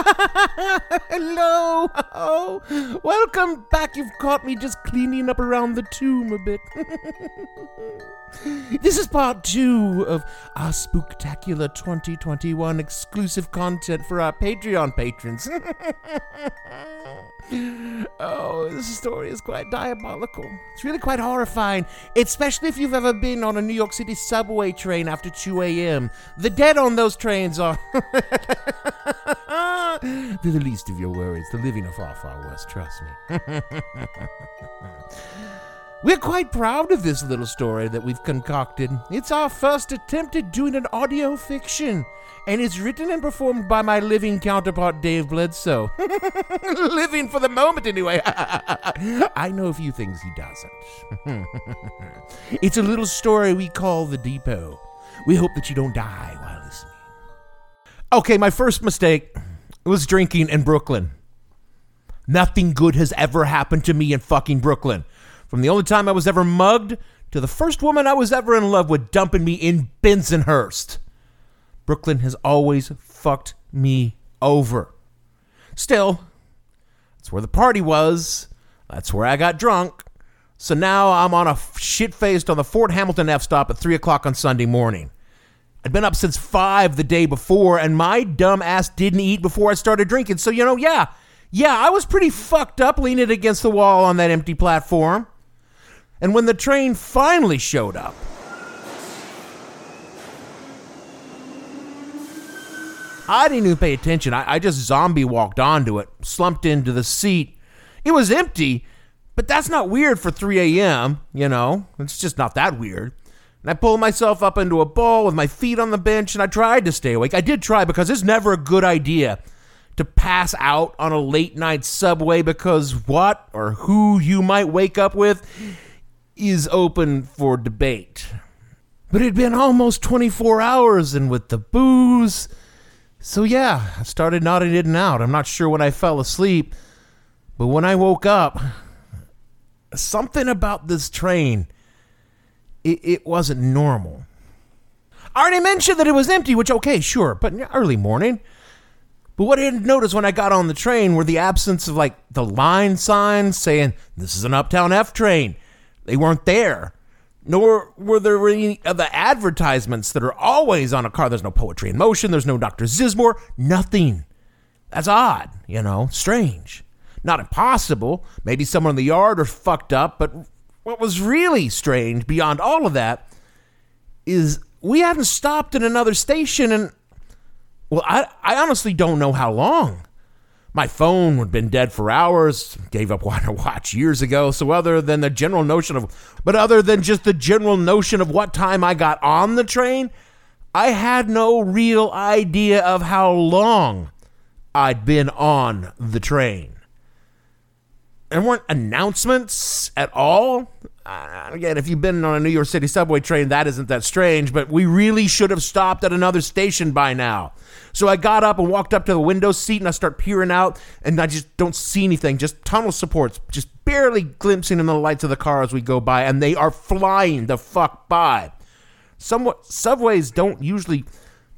Hello! Oh, welcome back. You've caught me just cleaning up around the tomb a bit. this is part two of our Spooktacular 2021 exclusive content for our Patreon patrons. oh, this story is quite diabolical. It's really quite horrifying, especially if you've ever been on a New York City subway train after 2 a.m. The dead on those trains are. They're the least of your worries. The living are far, far worse, trust me. We're quite proud of this little story that we've concocted. It's our first attempt at doing an audio fiction, and it's written and performed by my living counterpart, Dave Bledsoe. living for the moment, anyway. I know a few things he doesn't. it's a little story we call The Depot. We hope that you don't die while listening. Okay, my first mistake was drinking in Brooklyn. Nothing good has ever happened to me in fucking Brooklyn. From the only time I was ever mugged to the first woman I was ever in love with dumping me in Bensonhurst. Brooklyn has always fucked me over. Still, that's where the party was. That's where I got drunk. So now I'm on a shit faced on the Fort Hamilton F stop at 3 o'clock on Sunday morning. I'd been up since 5 the day before, and my dumb ass didn't eat before I started drinking. So, you know, yeah, yeah, I was pretty fucked up leaning against the wall on that empty platform. And when the train finally showed up, I didn't even pay attention. I, I, just zombie walked onto it, slumped into the seat. It was empty, but that's not weird for 3 a.m., you know? It's just not that weird. And I pulled myself up into a ball with my feet on the bench, and I tried to stay awake. I did try because it's never a good idea to pass out on a late night subway because what or who you might wake up with is open for debate. But it'd been almost 24 hours, and with the booze. So, yeah, I started nodding in and out. I'm not sure when I fell asleep, but when I woke up, something about this train, it, it wasn't normal. I already mentioned that it was empty, which, okay, sure, but early morning. But what I didn't notice when I got on the train were the absence of like the line signs saying, this is an Uptown F train. They weren't there. Nor were there any of the advertisements that are always on a car. There's no poetry in motion. There's no Dr. Zizmor. Nothing. That's odd, you know, strange. Not impossible. Maybe someone in the yard are fucked up, but what was really strange beyond all of that is we hadn't stopped at another station and well, I, I honestly don't know how long. My phone had been dead for hours, gave up wanting to watch years ago. So, other than the general notion of, but other than just the general notion of what time I got on the train, I had no real idea of how long I'd been on the train. There weren't announcements at all. Uh, again, if you've been on a New York City subway train, that isn't that strange, but we really should have stopped at another station by now. So I got up and walked up to the window seat and I start peering out and I just don't see anything, just tunnel supports, just barely glimpsing in the lights of the car as we go by, and they are flying the fuck by. Somewhat subways don't usually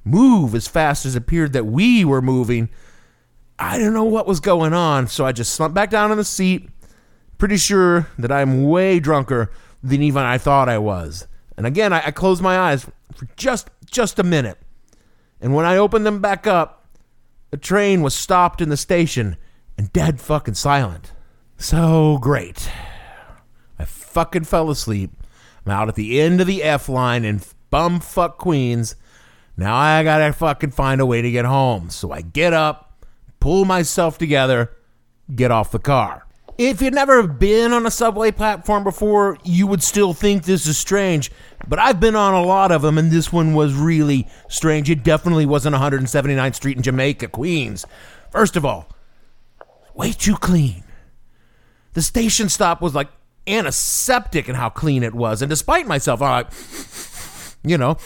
move as fast as it appeared that we were moving. I don't know what was going on, so I just slumped back down in the seat, pretty sure that I'm way drunker than even I thought I was. And again, I, I closed my eyes for just just a minute. And when I opened them back up, the train was stopped in the station and dead fucking silent. So great. I fucking fell asleep. I'm out at the end of the F line in bumfuck Queens. Now I gotta fucking find a way to get home. So I get up, pull myself together, get off the car. If you'd never been on a subway platform before, you would still think this is strange. But I've been on a lot of them, and this one was really strange. It definitely wasn't 179th Street in Jamaica, Queens. First of all, way too clean. The station stop was like antiseptic in how clean it was. And despite myself, I'm you know,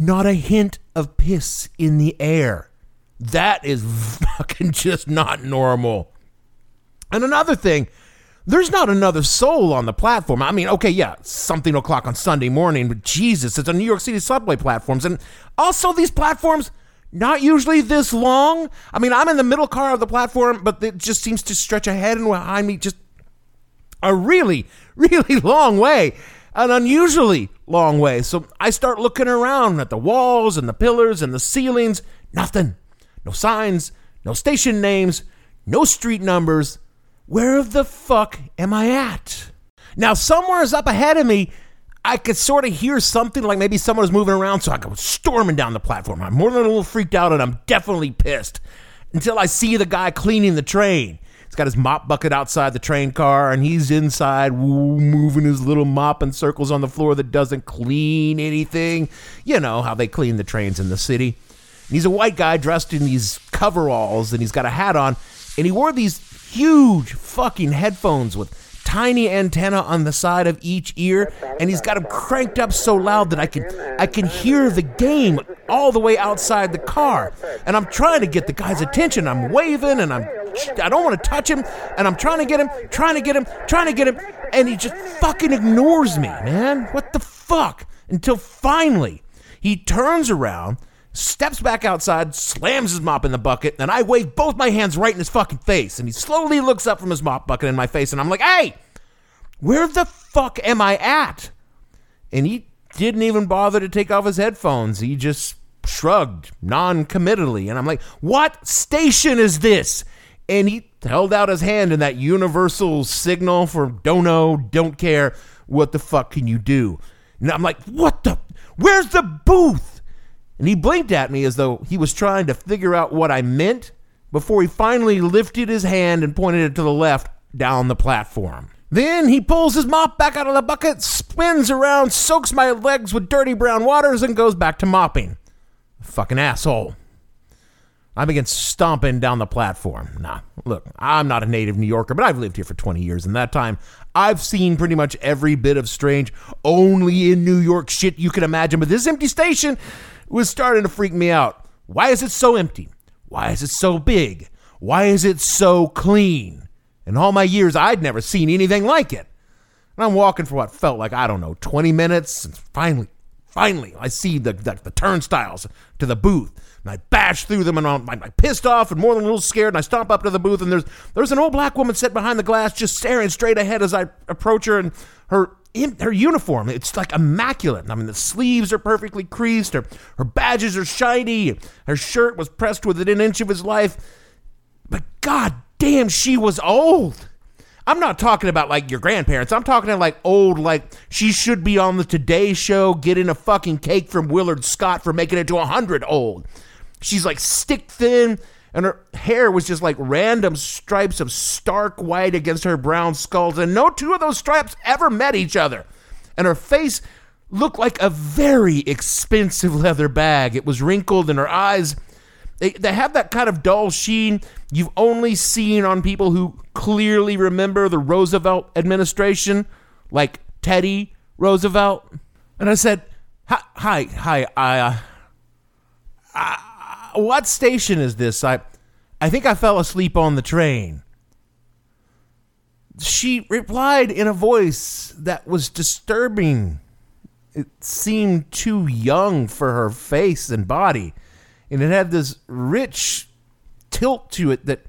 not a hint of piss in the air. That is fucking just not normal. And another thing, there's not another soul on the platform. I mean, okay, yeah, something o'clock on Sunday morning, but Jesus, it's a New York City subway platforms. And also, these platforms, not usually this long. I mean, I'm in the middle car of the platform, but it just seems to stretch ahead and behind me just a really, really long way, an unusually long way. So I start looking around at the walls and the pillars and the ceilings. Nothing. No signs, no station names, no street numbers. Where the fuck am I at? Now, somewhere's up ahead of me, I could sort of hear something like maybe someone was moving around, so I go storming down the platform. I'm more than a little freaked out and I'm definitely pissed until I see the guy cleaning the train. He's got his mop bucket outside the train car and he's inside woo, moving his little mop in circles on the floor that doesn't clean anything. You know how they clean the trains in the city. And he's a white guy dressed in these coveralls and he's got a hat on and he wore these huge fucking headphones with tiny antenna on the side of each ear and he's got them cranked up so loud that I can I can hear the game all the way outside the car. And I'm trying to get the guy's attention. I'm waving and I'm I don't want to touch him and I'm trying to get him trying to get him trying to get him and he just fucking ignores me man. What the fuck? Until finally he turns around steps back outside, slams his mop in the bucket, and I wave both my hands right in his fucking face. And he slowly looks up from his mop bucket in my face, and I'm like, hey, where the fuck am I at? And he didn't even bother to take off his headphones. He just shrugged non committally. And I'm like, what station is this? And he held out his hand in that universal signal for don't know, don't care. What the fuck can you do? And I'm like, what the? Where's the booth? And he blinked at me as though he was trying to figure out what I meant before he finally lifted his hand and pointed it to the left down the platform. Then he pulls his mop back out of the bucket, spins around, soaks my legs with dirty brown waters, and goes back to mopping. Fucking asshole. I begin stomping down the platform. Nah, look, I'm not a native New Yorker, but I've lived here for 20 years. In that time, I've seen pretty much every bit of strange, only in New York shit you can imagine. But this empty station was starting to freak me out. Why is it so empty? Why is it so big? Why is it so clean? In all my years, I'd never seen anything like it. And I'm walking for what felt like, I don't know, 20 minutes. And finally, finally, I see the, the, the turnstiles to the booth and I bash through them, and I'm, I'm pissed off and more than a little scared. And I stomp up to the booth, and there's there's an old black woman sitting behind the glass, just staring straight ahead as I approach her, and her her uniform it's like immaculate. I mean, the sleeves are perfectly creased, her her badges are shiny, her shirt was pressed within an inch of his life. But god damn, she was old. I'm not talking about like your grandparents. I'm talking about like old, like she should be on the Today Show getting a fucking cake from Willard Scott for making it to 100 old. She's like stick thin, and her hair was just like random stripes of stark white against her brown skulls, and no two of those stripes ever met each other. And her face looked like a very expensive leather bag. It was wrinkled, and her eyes. They, they have that kind of dull sheen you've only seen on people who clearly remember the Roosevelt administration, like Teddy Roosevelt. And I said, "Hi, hi, hi I, uh, I, what station is this? I, I think I fell asleep on the train. She replied in a voice that was disturbing. It seemed too young for her face and body, and it had this rich tilt to it that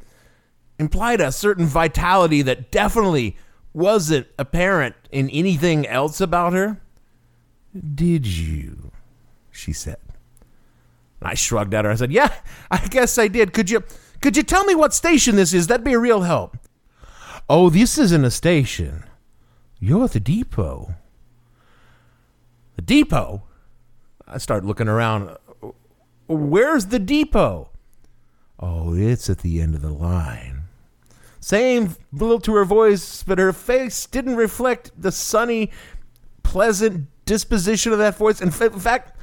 implied a certain vitality that definitely wasn't apparent in anything else about her. Did you? She said. I shrugged at her. I said, "Yeah, I guess I did. Could you could you tell me what station this is? That'd be a real help." "Oh, this isn't a station. You're at the depot." The depot? I start looking around. Where's the depot? Oh, it's at the end of the line. Same little to her voice, but her face didn't reflect the sunny, pleasant disposition of that voice. In fact,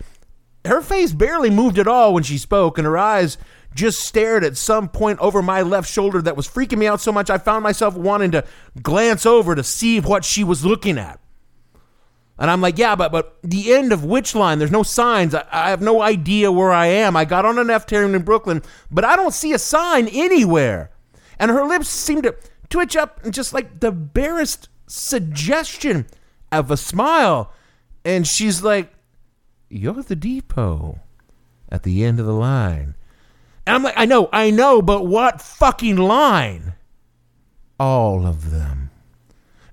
her face barely moved at all when she spoke, and her eyes just stared at some point over my left shoulder that was freaking me out so much I found myself wanting to glance over to see what she was looking at. And I'm like, yeah, but but the end of which line? There's no signs. I, I have no idea where I am. I got on an F train in Brooklyn, but I don't see a sign anywhere. And her lips seem to twitch up and just like the barest suggestion of a smile. And she's like, You're at the depot at the end of the line. And I'm like, I know, I know, but what fucking line? All of them.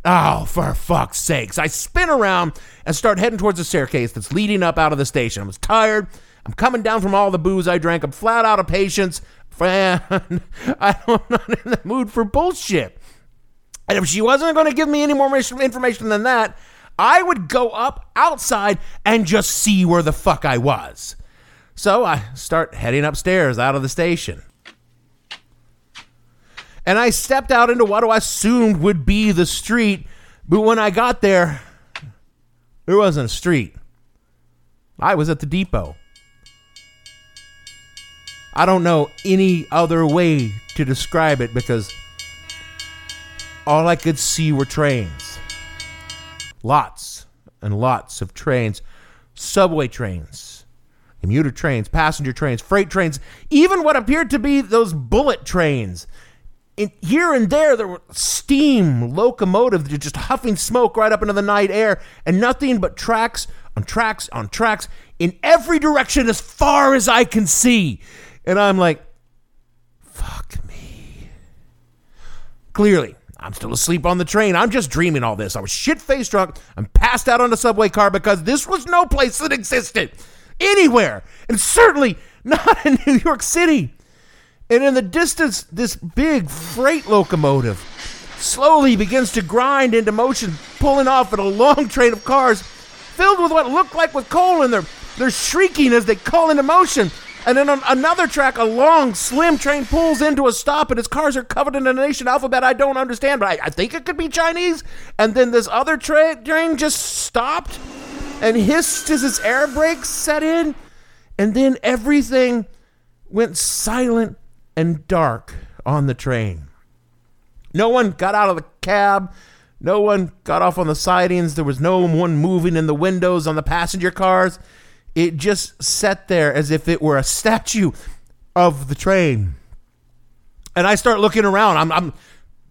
Oh, for fuck's sakes. I spin around and start heading towards the staircase that's leading up out of the station. I was tired. I'm coming down from all the booze I drank. I'm flat out of patience. I'm not in the mood for bullshit. And if she wasn't going to give me any more information than that, I would go up outside and just see where the fuck I was. So I start heading upstairs out of the station. And I stepped out into what I assumed would be the street, but when I got there, there wasn't a street. I was at the depot. I don't know any other way to describe it because all I could see were trains. Lots and lots of trains. Subway trains, commuter trains, passenger trains, freight trains, even what appeared to be those bullet trains in, here and there there were steam locomotives just huffing smoke right up into the night air and nothing but tracks on tracks on tracks in every direction as far as I can see. And I'm like, fuck me. Clearly, I'm still asleep on the train. I'm just dreaming all this. I was shit faced drunk. I'm passed out on a subway car because this was no place that existed anywhere. And certainly not in New York City. And in the distance, this big freight locomotive slowly begins to grind into motion, pulling off at a long train of cars filled with what looked like with coal, and they're, they're shrieking as they call into motion. And then on another track, a long, slim train pulls into a stop, and its cars are covered in a nation alphabet I don't understand, but I, I think it could be Chinese. And then this other tra- train just stopped and hissed as its air brakes set in. And then everything went silent and dark on the train. No one got out of the cab. No one got off on the sidings. There was no one moving in the windows on the passenger cars. It just sat there as if it were a statue of the train. And I start looking around. I'm, I'm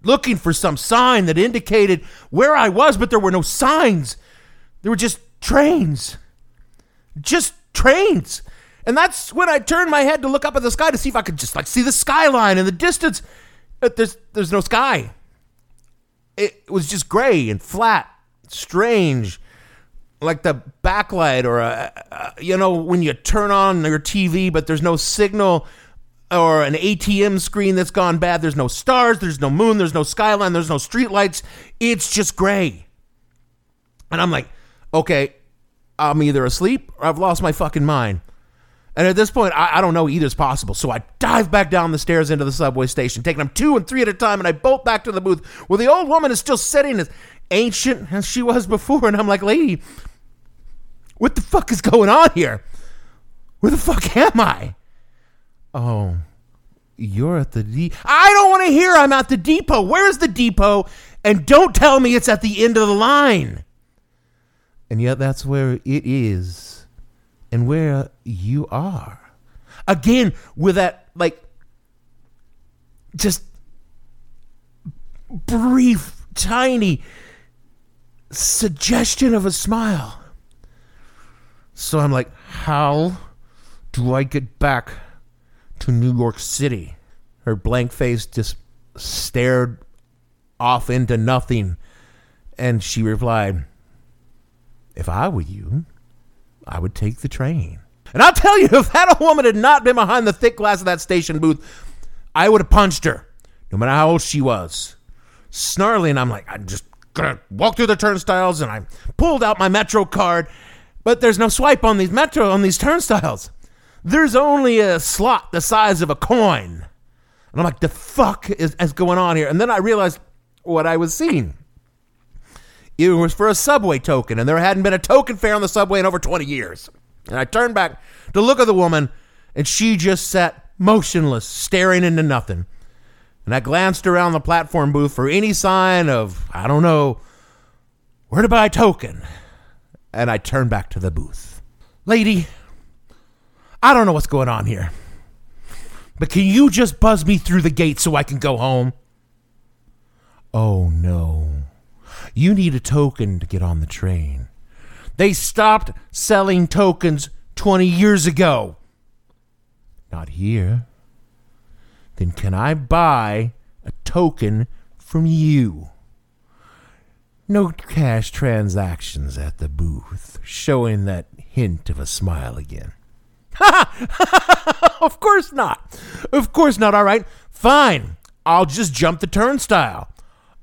looking for some sign that indicated where I was, but there were no signs. There were just trains. Just trains. And that's when I turned my head to look up at the sky to see if I could just like see the skyline in the distance. But there's there's no sky. It was just gray and flat, strange, like the backlight or a, a, you know when you turn on your TV but there's no signal or an ATM screen that's gone bad. There's no stars, there's no moon, there's no skyline, there's no streetlights. It's just gray. And I'm like, okay, I'm either asleep or I've lost my fucking mind. And at this point, I, I, don't know either is possible. So I dive back down the stairs into the subway station, taking them two and three at a time, and I bolt back to the booth where the old woman is still sitting as ancient as she was before. And I'm like, lady, what the fuck is going on here? Where the fuck am I? Oh, you're at the depot. I don't want to hear I'm at the depot. Where's the depot? And don't tell me it's at the end of the line. And yet that's where it is and where you are. Again, with that, like, just brief, tiny suggestion of a smile. So I'm like, how do I get back to New York City? Her blank face just stared off into nothing. And she replied, If I were you, I would take the train. And I'll tell you, if that woman had not been behind the thick glass of that station booth, I would have punched her, no matter how old she was. Snarling, I'm like, I'm just gonna walk through the turnstiles, and I pulled out my Metro card, but there's no swipe on these Metro on these turnstiles. There's only a slot the size of a coin. And I'm like, the fuck is, is going on here? And then I realized what I was seeing. It was for a subway token, and there hadn't been a token fare on the subway in over 20 years. And I turned back to look at the woman, and she just sat motionless, staring into nothing. And I glanced around the platform booth for any sign of, I don't know, where to buy a token. And I turned back to the booth. Lady, I don't know what's going on here. But can you just buzz me through the gate so I can go home? Oh no. You need a token to get on the train. They stopped selling tokens 20 years ago. Not here. Then can I buy a token from you? No cash transactions at the booth, showing that hint of a smile again. of course not. Of course not. All right. Fine. I'll just jump the turnstile.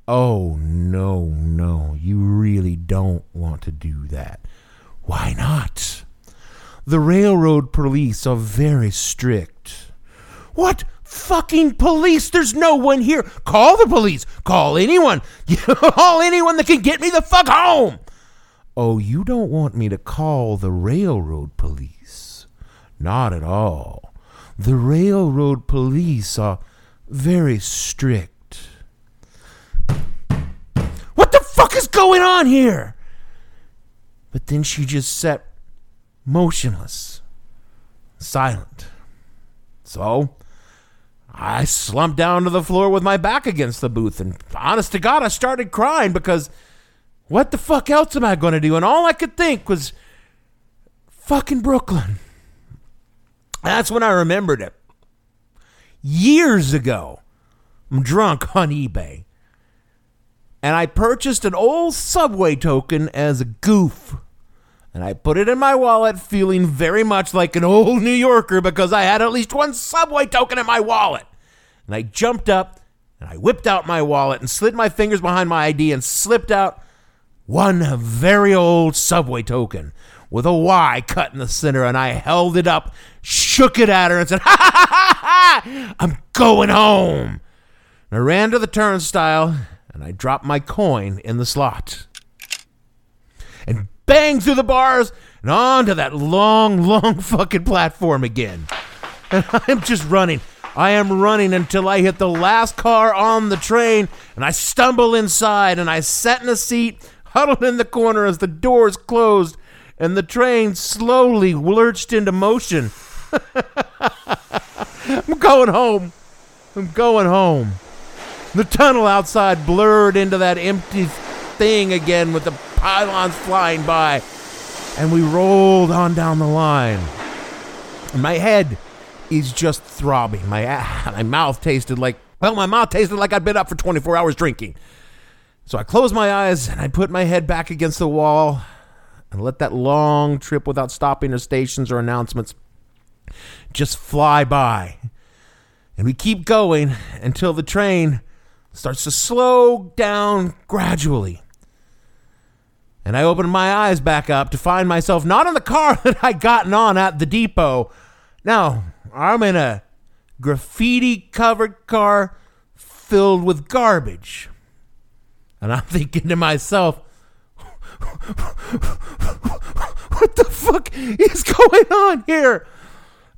Oh, no, no. You really don't want to do that. Why not? The railroad police are very strict. What fucking police? There's no one here. Call the police. Call anyone. Call anyone that can get me the fuck home. Oh, you don't want me to call the railroad police? Not at all. The railroad police are very strict. What the fuck is going on here? But then she just sat motionless, silent. So I slumped down to the floor with my back against the booth, and honest to God, I started crying because what the fuck else am I going to do? And all I could think was fucking Brooklyn. That's when I remembered it. Years ago, I'm drunk on eBay. And I purchased an old subway token as a goof. And I put it in my wallet, feeling very much like an old New Yorker because I had at least one subway token in my wallet. And I jumped up and I whipped out my wallet and slid my fingers behind my ID and slipped out one very old subway token with a Y cut in the center. And I held it up, shook it at her, and said, Ha ha ha ha! I'm going home. And I ran to the turnstile and I dropped my coin in the slot. And bang through the bars and onto that long, long fucking platform again. And I'm just running. I am running until I hit the last car on the train and I stumble inside and I sat in a seat, huddled in the corner as the doors closed and the train slowly lurched into motion. I'm going home. I'm going home. The tunnel outside blurred into that empty thing again with the pylons flying by. And we rolled on down the line. And my head is just throbbing. My, my mouth tasted like, well, my mouth tasted like I'd been up for 24 hours drinking. So I closed my eyes and I put my head back against the wall and let that long trip without stopping at stations or announcements just fly by. And we keep going until the train starts to slow down gradually. And I opened my eyes back up to find myself not in the car that I'd gotten on at the depot. Now, I'm in a graffiti covered car filled with garbage. And I'm thinking to myself, what the fuck is going on here?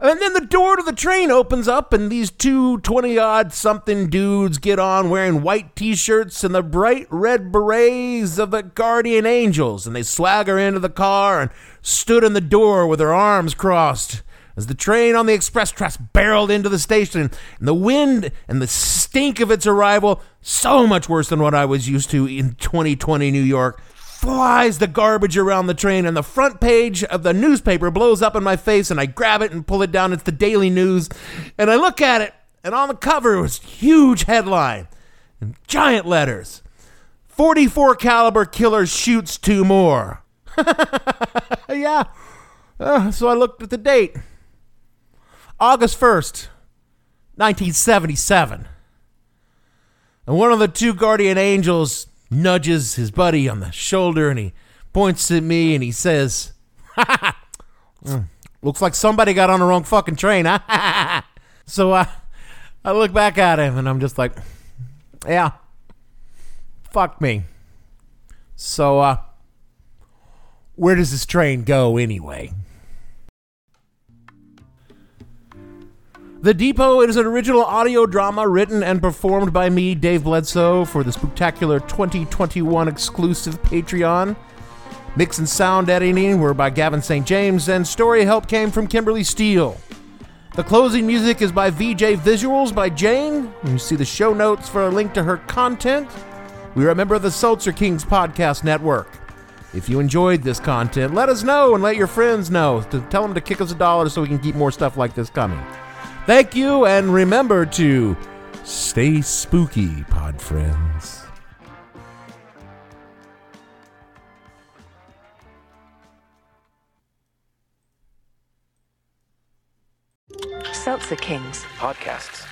And then the door to the train opens up, and these two 20 odd something dudes get on wearing white t shirts and the bright red berets of the Guardian Angels. And they swagger into the car and stood in the door with their arms crossed as the train on the express tracks barreled into the station. And the wind and the stink of its arrival, so much worse than what I was used to in 2020 New York flies the garbage around the train, and the front page of the newspaper blows up in my face, and I grab it and pull it down. It's the Daily News, and I look at it, and on the cover was huge headline, and giant letters: "44 caliber killer shoots two more." yeah. Uh, so I looked at the date. August 1st, 1977. And one of the two guardian angels nudges his buddy on the shoulder and he points at me and he says, mm, Looks like somebody got on the wrong fucking train, so I, I look back at him and I'm just like, Yeah, fuck me. So, uh, where does this train go anyway? The Depot is an original audio drama written and performed by me, Dave Bledsoe, for the Spooktacular 2021 exclusive Patreon. Mix and sound editing were by Gavin St. James, and story help came from Kimberly Steele. The closing music is by VJ Visuals by Jane. You see the show notes for a link to her content. We are a member of the Seltzer Kings Podcast Network. If you enjoyed this content, let us know and let your friends know. To tell them to kick us a dollar so we can keep more stuff like this coming. Thank you, and remember to stay spooky, pod friends. Seltzer Kings. podcasts.